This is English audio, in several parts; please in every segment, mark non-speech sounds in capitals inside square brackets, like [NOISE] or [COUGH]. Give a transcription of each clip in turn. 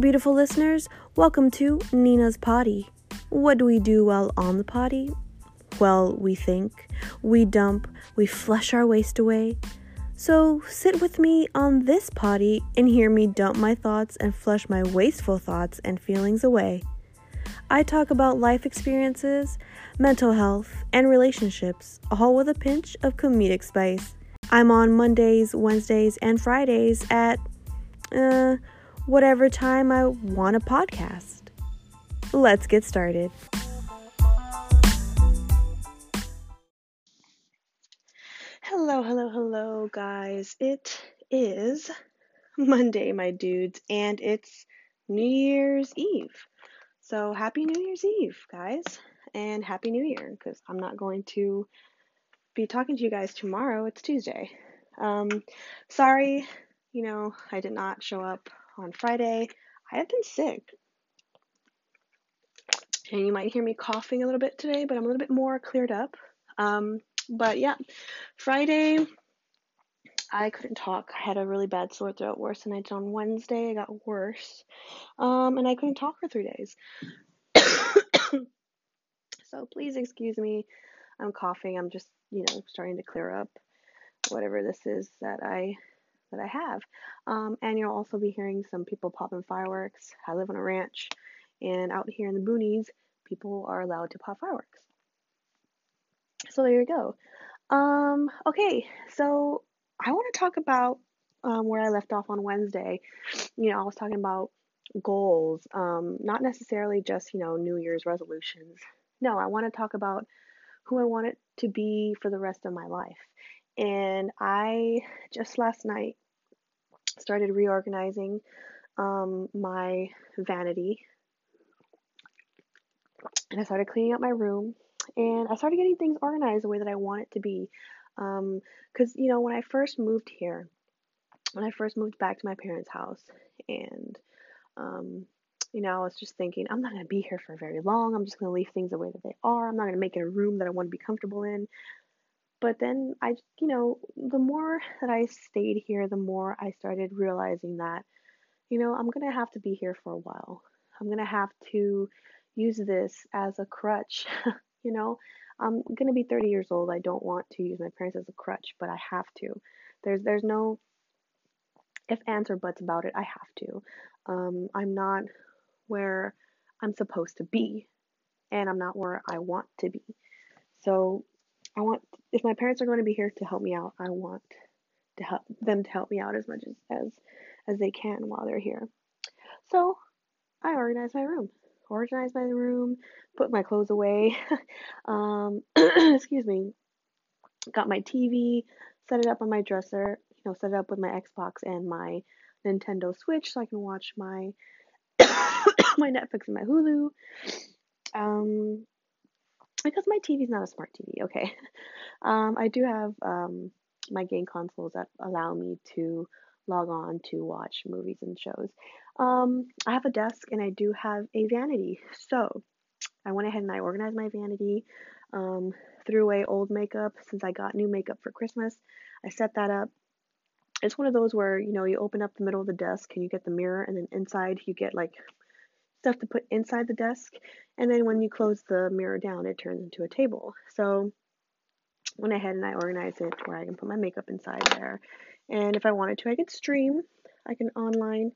Beautiful listeners, welcome to Nina's Potty. What do we do while on the potty? Well, we think, we dump, we flush our waste away. So sit with me on this potty and hear me dump my thoughts and flush my wasteful thoughts and feelings away. I talk about life experiences, mental health, and relationships, all with a pinch of comedic spice. I'm on Mondays, Wednesdays, and Fridays at uh, whatever time I want a podcast. Let's get started. Hello, hello, hello, guys. It is Monday, my dudes, and it's New Year's Eve. So, happy New Year's Eve, guys, and happy New Year because I'm not going to be talking to you guys tomorrow. It's Tuesday. Um, sorry, you know, I did not show up on Friday. I have been sick. And you might hear me coughing a little bit today, but I'm a little bit more cleared up. Um, but yeah, Friday, I couldn't talk. I had a really bad sore throat, worse than I did on Wednesday. I got worse. Um, and I couldn't talk for three days. [COUGHS] so please excuse me. I'm coughing. I'm just, you know, starting to clear up whatever this is that I that I have. Um, and you'll also be hearing some people popping fireworks. I live on a ranch, and out here in the boonies, people are allowed to pop fireworks. So there you go. Um, okay, so I want to talk about um, where I left off on Wednesday. You know, I was talking about goals, um, not necessarily just, you know, New Year's resolutions. No, I want to talk about who I want it to be for the rest of my life. And I just last night started reorganizing um, my vanity. And I started cleaning up my room and I started getting things organized the way that I want it to be. Because, um, you know, when I first moved here, when I first moved back to my parents' house, and, um, you know, I was just thinking, I'm not going to be here for very long. I'm just going to leave things the way that they are. I'm not going to make it a room that I want to be comfortable in. But then I, you know, the more that I stayed here, the more I started realizing that, you know, I'm going to have to be here for a while. I'm going to have to use this as a crutch [LAUGHS] You know, I'm gonna be 30 years old. I don't want to use my parents as a crutch, but I have to. There's there's no if ands or buts about it. I have to. Um, I'm not where I'm supposed to be, and I'm not where I want to be. So I want if my parents are going to be here to help me out, I want to help them to help me out as much as as, as they can while they're here. So I organize my room organize my room, put my clothes away. [LAUGHS] um, [CLEARS THROAT] excuse me. Got my TV, set it up on my dresser, you know, set it up with my Xbox and my Nintendo Switch so I can watch my [COUGHS] my Netflix and my Hulu. Um, because my TV is not a smart TV, okay. [LAUGHS] Um, I do have um, my game consoles that allow me to log on to watch movies and shows. Um, I have a desk and I do have a vanity. So I went ahead and I organized my vanity, um, threw away old makeup since I got new makeup for Christmas. I set that up. It's one of those where, you know, you open up the middle of the desk and you get the mirror, and then inside you get like stuff to put inside the desk. And then when you close the mirror down, it turns into a table. So went ahead and I organized it where I can put my makeup inside there. And if I wanted to, I could stream. I can online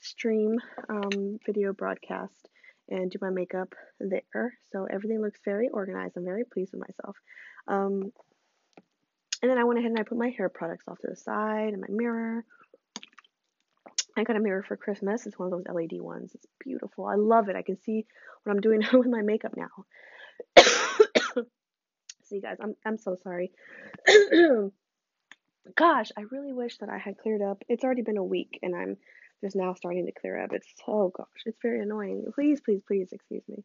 stream um, video broadcast and do my makeup there. So everything looks very organized. I'm very pleased with myself. Um, and then I went ahead and I put my hair products off to the side and my mirror. I got a mirror for Christmas. It's one of those LED ones. It's beautiful. I love it. I can see what I'm doing [LAUGHS] with my makeup now. [COUGHS] see, you guys, I'm I'm so sorry. [COUGHS] Gosh, I really wish that I had cleared up. It's already been a week and I'm just now starting to clear up. It's oh gosh, it's very annoying. Please, please, please excuse me.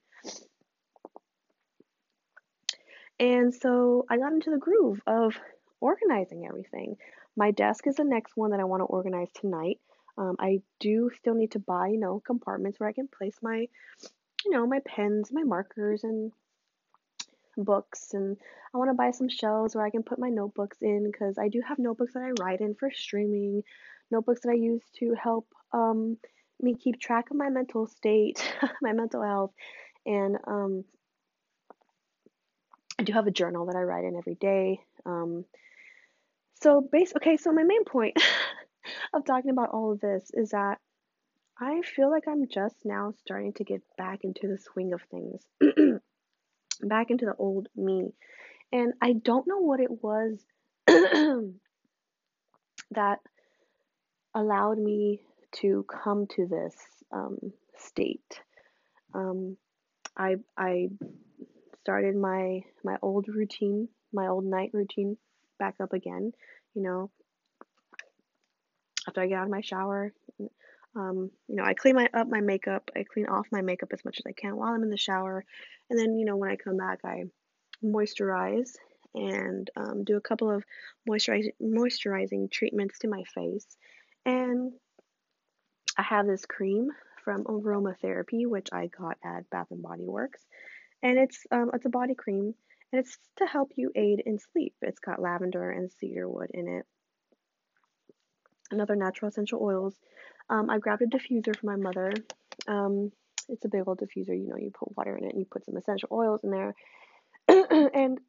And so I got into the groove of organizing everything. My desk is the next one that I want to organize tonight. Um, I do still need to buy, you know, compartments where I can place my, you know, my pens, my markers, and books and I want to buy some shelves where I can put my notebooks in because I do have notebooks that I write in for streaming, notebooks that I use to help um, me keep track of my mental state, [LAUGHS] my mental health, and um, I do have a journal that I write in every day. Um, so base okay, so my main point [LAUGHS] of talking about all of this is that I feel like I'm just now starting to get back into the swing of things. [CLEARS THROAT] back into the old me. And I don't know what it was [CLEARS THROAT] that allowed me to come to this um, state. Um, I I started my my old routine, my old night routine back up again. You know, after I get out of my shower, um, you know, I clean my up my makeup. I clean off my makeup as much as I can while I'm in the shower, and then you know when I come back, I moisturize and um, do a couple of moisturizing moisturizing treatments to my face, and I have this cream from Aromatherapy, which I got at Bath and Body Works, and it's um, it's a body cream, and it's to help you aid in sleep. It's got lavender and cedarwood in it, and other natural essential oils. Um, I grabbed a diffuser for my mother. Um, it's a big old diffuser. You know, you put water in it and you put some essential oils in there. [CLEARS THROAT] and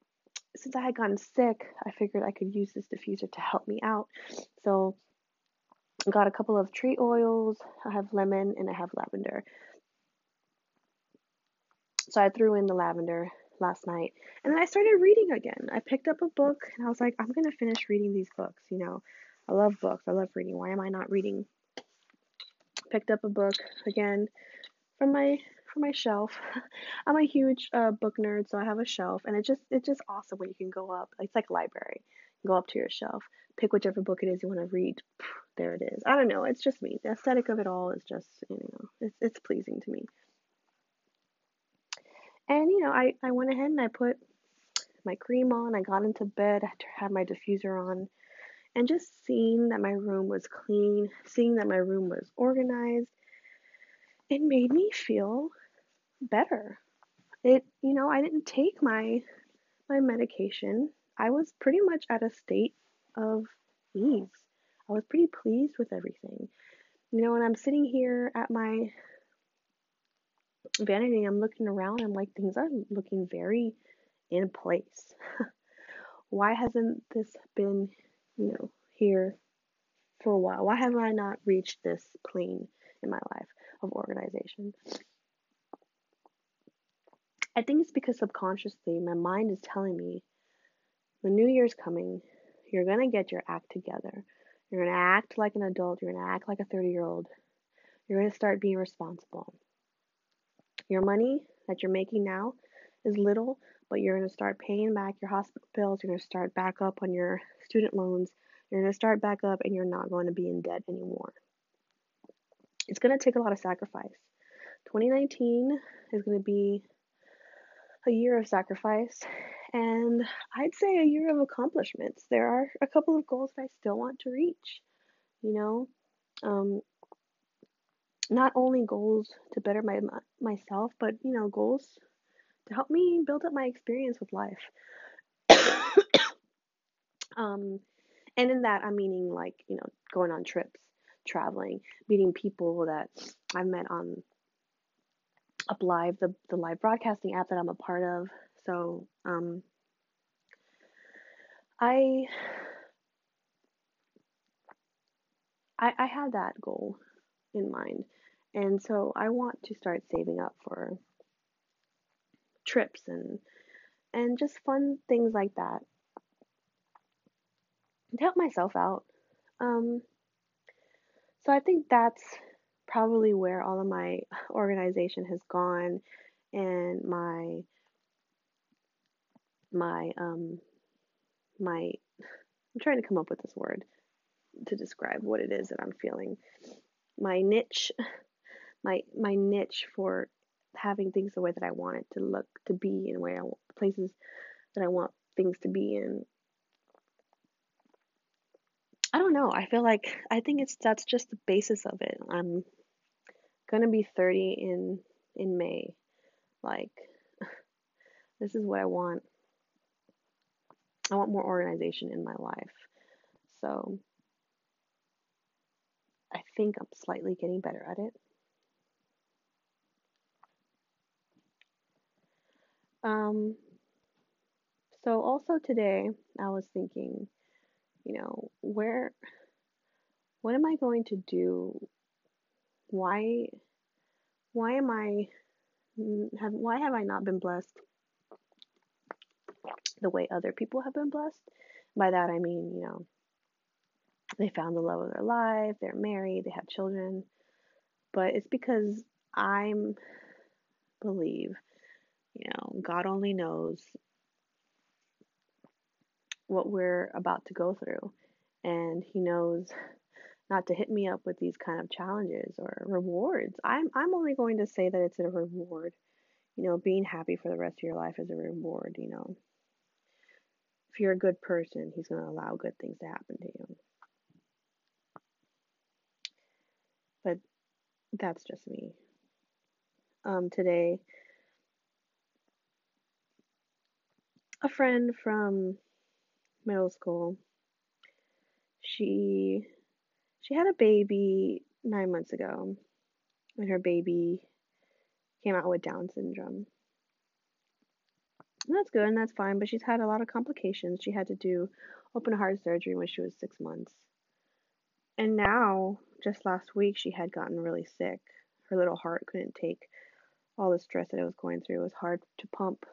since I had gotten sick, I figured I could use this diffuser to help me out. So I got a couple of tree oils. I have lemon and I have lavender. So I threw in the lavender last night and then I started reading again. I picked up a book and I was like, I'm going to finish reading these books. You know, I love books. I love reading. Why am I not reading? Picked up a book again from my from my shelf. [LAUGHS] I'm a huge uh, book nerd, so I have a shelf, and it just it's just awesome when you can go up. It's like a library. Go up to your shelf, pick whichever book it is you want to read. There it is. I don't know. It's just me. The aesthetic of it all is just you know it's it's pleasing to me. And you know I I went ahead and I put my cream on. I got into bed. I had my diffuser on. And just seeing that my room was clean, seeing that my room was organized, it made me feel better. It, you know, I didn't take my my medication. I was pretty much at a state of ease. I was pretty pleased with everything. You know, when I'm sitting here at my vanity, I'm looking around, I'm like, things are looking very in place. [LAUGHS] Why hasn't this been, you know, here for a while? Why have I not reached this plane in my life of organization? I think it's because subconsciously my mind is telling me the new year's coming, you're going to get your act together. You're going to act like an adult. You're going to act like a 30 year old. You're going to start being responsible. Your money that you're making now is little, but you're going to start paying back your hospital bills. You're going to start back up on your student loans. You're going to start back up and you're not going to be in debt anymore. It's going to take a lot of sacrifice. 2019 is going to be a year of sacrifice and I'd say a year of accomplishments. There are a couple of goals that I still want to reach, you know. Um, not only goals to better my myself, but you know, goals to help me build up my experience with life. [COUGHS] um, and in that, I'm meaning like, you know, going on trips, traveling, meeting people that I've met on Uplive, the, the live broadcasting app that I'm a part of. So, um, I, I, I had that goal in mind. And so I want to start saving up for trips and and just fun things like that to help myself out. Um, so I think that's probably where all of my [LAUGHS] organization has gone and my my um my I'm trying to come up with this word to describe what it is that I'm feeling. My niche [LAUGHS] my my niche for having things the way that I want it to look to be in where I want places that I want things to be in I don't know. I feel like I think it's that's just the basis of it. I'm gonna be 30 in in May. Like [LAUGHS] this is what I want. I want more organization in my life. So I think I'm slightly getting better at it. Um, so also today I was thinking, you know, where, what am I going to do? Why, why am I, have, why have I not been blessed the way other people have been blessed? By that I mean, you know, they found the love of their life, they're married, they have children, but it's because I'm believe, you know, God only knows what we're about to go through. And He knows [LAUGHS] not to hit me up with these kind of challenges or rewards. I'm, I'm only going to say that it's a reward. You know, being happy for the rest of your life is a reward, you know. If you're a good person, He's going to allow good things to happen to you. But that's just me. Um, today, a friend from middle school. She she had a baby nine months ago, and her baby came out with Down syndrome. And that's good and that's fine, but she's had a lot of complications. She had to do open heart surgery when she was six months. And now, just last week, she had gotten really sick. Her little heart couldn't take all the stress that it was going through. It was hard to pump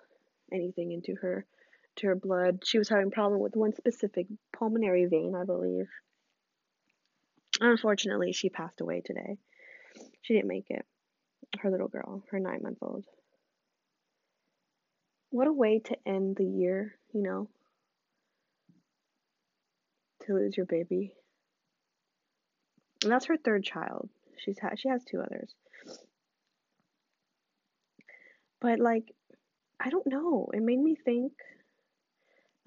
anything into her to her blood. She was having problem with one specific pulmonary vein, I believe. Unfortunately, she passed away today. She didn't make it. Her little girl, her nine month old. What a way to end the year, you know? To lose your baby. And that's her third child. She's had she has two others. But like I don't know. It made me think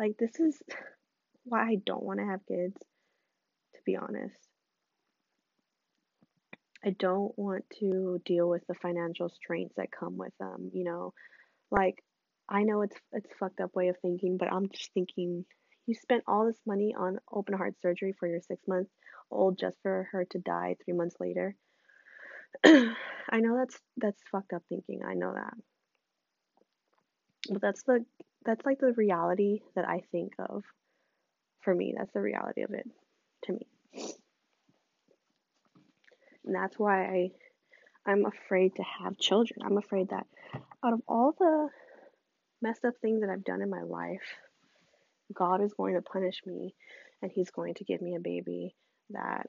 like, this is [LAUGHS] why I don't want to have kids, to be honest. I don't want to deal with the financial strains that come with them, you know. Like I know it's it's fucked up way of thinking, but I'm just thinking you spent all this money on open heart surgery for your 6 months old just for her to die 3 months later. [CLEARS THROAT] I know that's that's fucked up thinking. I know that. But that's the that's like the reality that I think of. For me, that's the reality of it to me. And that's why I I'm afraid to have children. I'm afraid that out of all the messed up things that I've done in my life, God is going to punish me and he's going to give me a baby that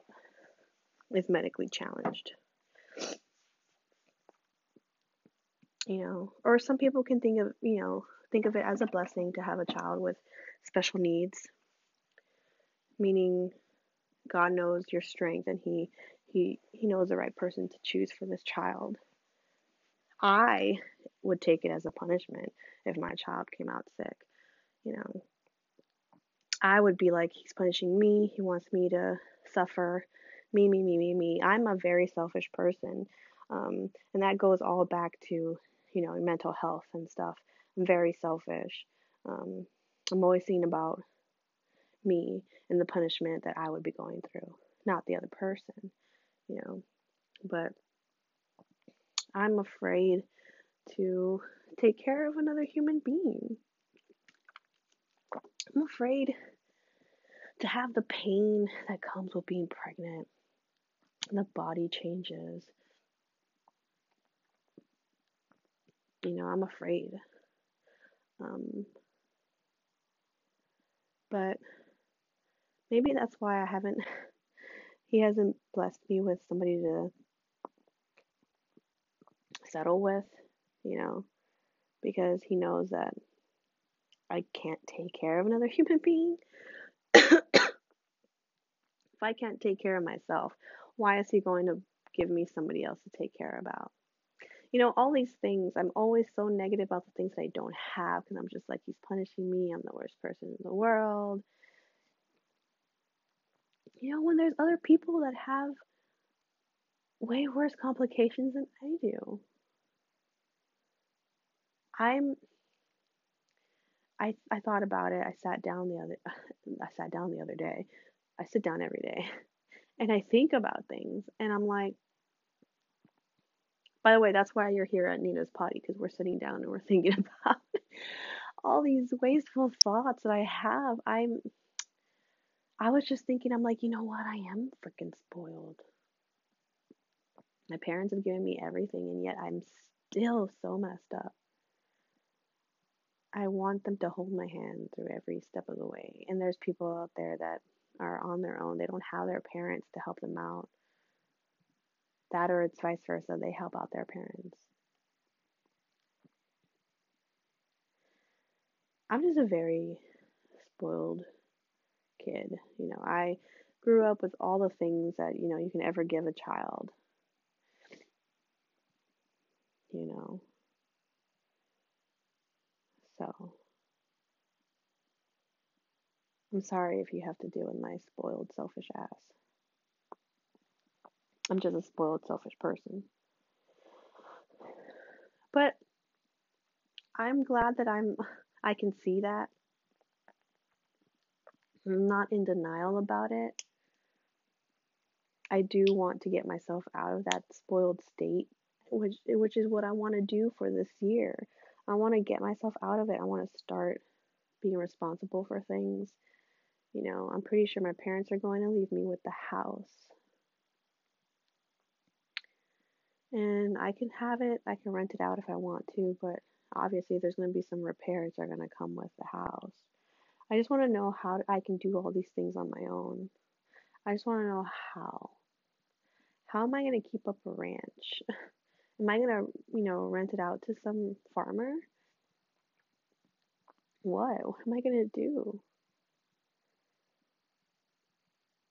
is medically challenged. You know, or some people can think of, you know, think of it as a blessing to have a child with special needs, meaning God knows your strength and he he he knows the right person to choose for this child. I would take it as a punishment if my child came out sick. You know, I would be like, he's punishing me. He wants me to suffer. Me, me, me, me, me. I'm a very selfish person. Um, and that goes all back to, you know, mental health and stuff. Very selfish. Um, I'm always thinking about me and the punishment that I would be going through, not the other person, you know. But I'm afraid to take care of another human being. I'm afraid to have the pain that comes with being pregnant. The body changes. You know, I'm afraid. Um, but maybe that's why I haven't, [LAUGHS] he hasn't blessed me with somebody to settle with, you know, because he knows that I can't take care of another [LAUGHS] human being. [COUGHS] if I can't take care of myself, why is he going to give me somebody else to take care about? You know, all these things. I'm always so negative about the things that I don't have because I'm just like, he's punishing me. I'm the worst person in the world. You know, when there's other people that have way worse complications than I do. I'm I I thought about it. I sat down the other [LAUGHS] I sat down the other day. I sit down every day [LAUGHS] and I think about things and I'm like By the way, that's why you're here at Nina's Potty because we're sitting down and we're thinking [LAUGHS] about all these wasteful thoughts that I have. I'm I was just thinking I'm like, you know what? I am freaking spoiled. My parents have given me everything and yet I'm still so messed up. I want them to hold my hand through every step of the way. And there's people out there that are on their own. They don't have their parents to help them out. That or it's vice versa. They help out their parents. I'm just a very spoiled kid. You know, I grew up with all the things that, you know, you can ever give a child. You know, so I'm sorry if you have to deal with my spoiled, selfish ass. I'm just a spoiled, selfish person. But I'm glad that I'm I can see that. I'm not in denial about it. I do want to get myself out of that spoiled state, which which is what I want to do for this year. I want to get myself out of it. I want to start being responsible for things. You know, I'm pretty sure my parents are going to leave me with the house. And I can have it, I can rent it out if I want to, but obviously there's going to be some repairs that are going to come with the house. I just want to know how I can do all these things on my own. I just want to know how. How am I going to keep up a ranch? [LAUGHS] Am I gonna, you know, rent it out to some farmer? What? What am I gonna do?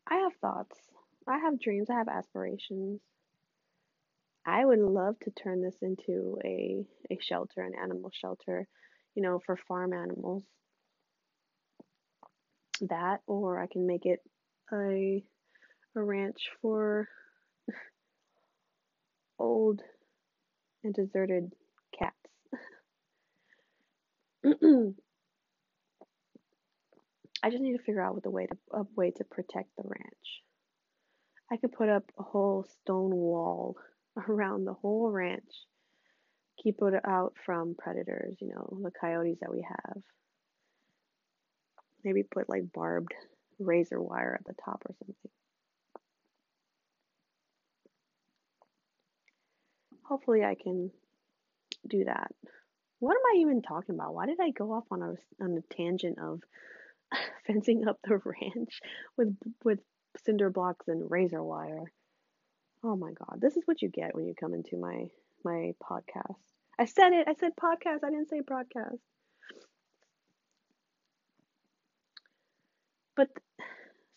I have thoughts. I have dreams. I have aspirations. I would love to turn this into a, a shelter, an animal shelter, you know, for farm animals. That, or I can make it a, a ranch for [LAUGHS] old and deserted cats. [CLEARS THROAT] I just need to figure out what the way to a way to protect the ranch. I could put up a whole stone wall around the whole ranch. Keep it out from predators, you know, the coyotes that we have. Maybe put like barbed razor wire at the top or something. hopefully I can do that. What am I even talking about? Why did I go off on a on a tangent of [LAUGHS] fencing up the [LAUGHS] ranch with with cinder blocks and razor wire? Oh my god, this is what you get when you come into my my podcast. I said it. I said podcast. I didn't say broadcast. But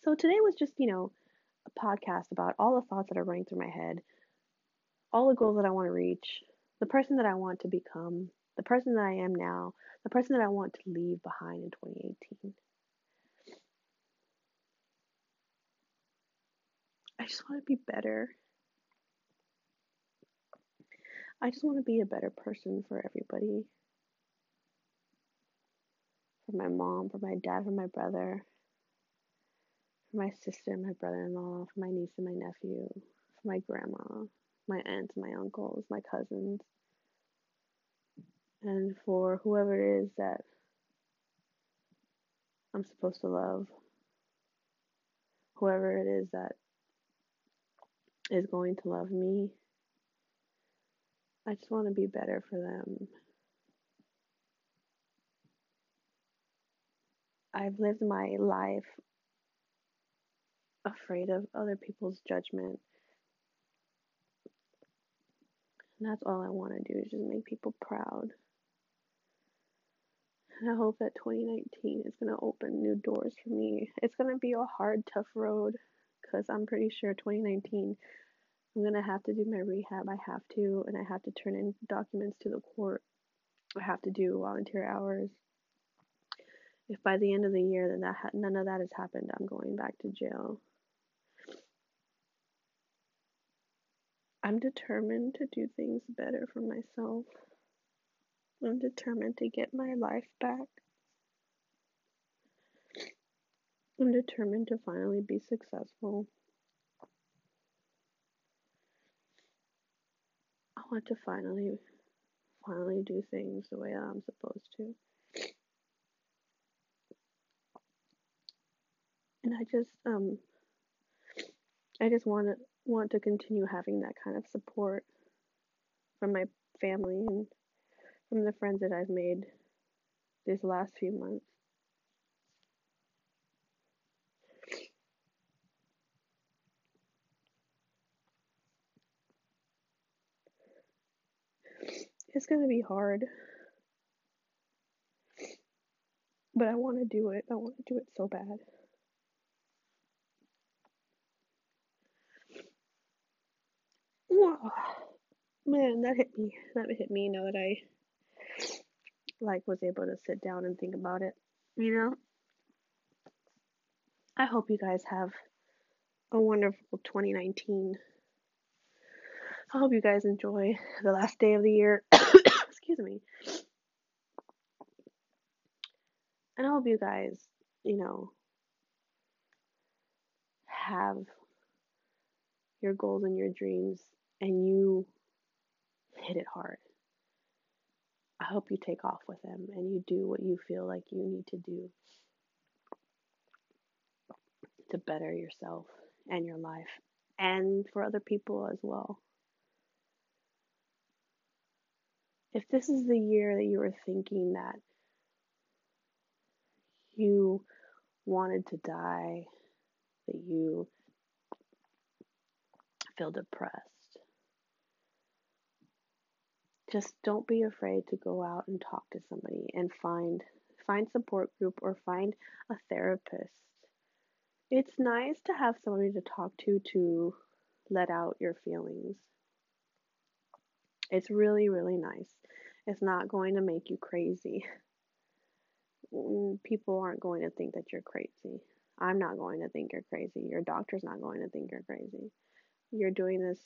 so today was just, you know, a podcast about all the thoughts that are running through my head all the goals that I want to reach, the person that I want to become, the person that I am now, the person that I want to leave behind in 2018. I just want to be better. I just want to be a better person for everybody. For my mom, for my dad, for my brother, for my sister, my brother in law, for my niece and my nephew, for my grandma, my aunts, my uncles, my cousins, and for whoever it is that I'm supposed to love, whoever it is that is going to love me. I just want to be better for them. I've lived my life afraid of other people's judgment And that's all I want to do is just make people proud. And I hope that 2019 is going to open new doors for me. It's going to be a hard, tough road because I'm pretty sure 2019 I'm to have to do my rehab. I have to, and I have to turn in documents to the court. I have to do volunteer hours. If by the end of the year then that ha- none of that has happened, I'm going back to jail. I'm determined to do things better for myself. I'm determined to get my life back. I'm determined to finally be successful. Want to finally, finally do things the way I'm supposed to. And I just, um, I just want to want to continue having that kind of support from my family and from the friends that I've made these last few months. It's going to be hard. But I want to do it. I want to do it so bad. Whoa. Man, that hit me. That hit me now that I like was able to sit down and think about it. You know? I hope you guys have a wonderful 2019. I hope you guys enjoy [LAUGHS] the last day of the year. [COUGHS] Excuse me. And I hope you guys, you know, have your goals and your dreams and you hit it hard. I hope you take off with them and you do what you feel like you need to do to better yourself and your life and for other people as well. If this is the year that you were thinking that you wanted to die, that you feel depressed, just don't be afraid to go out and talk to somebody and find find support group or find a therapist. It's nice to have somebody to talk to to let out your feelings. It's really really nice. It's not going to make you crazy. Mm, people aren't going to think that you're crazy. I'm not going to think you're crazy. Your doctor's not going to think you're crazy. You're doing this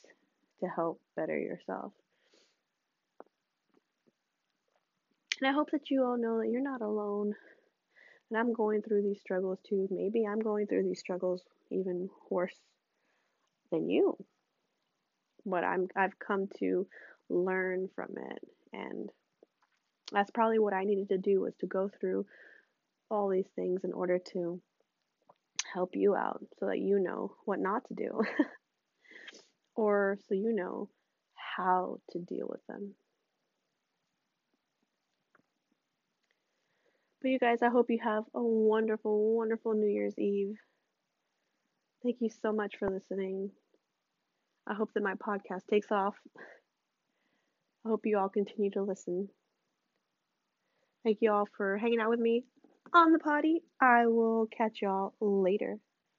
to help better yourself. And I hope that you all know that you're not alone. And I'm going through these struggles too. Maybe I'm going through these struggles even worse than you. But I'm I've come to learn from it and that's probably what I needed to do was to go through all these things in order to help you out so that you know what not to do [LAUGHS] or so you know how to deal with them. But you guys, I hope you have a wonderful, wonderful New Year's Eve. Thank you so much for listening. I hope that my podcast takes off. [LAUGHS] I hope you all continue to listen. Thank you all for hanging out with me on the potty. I will catch y'all later.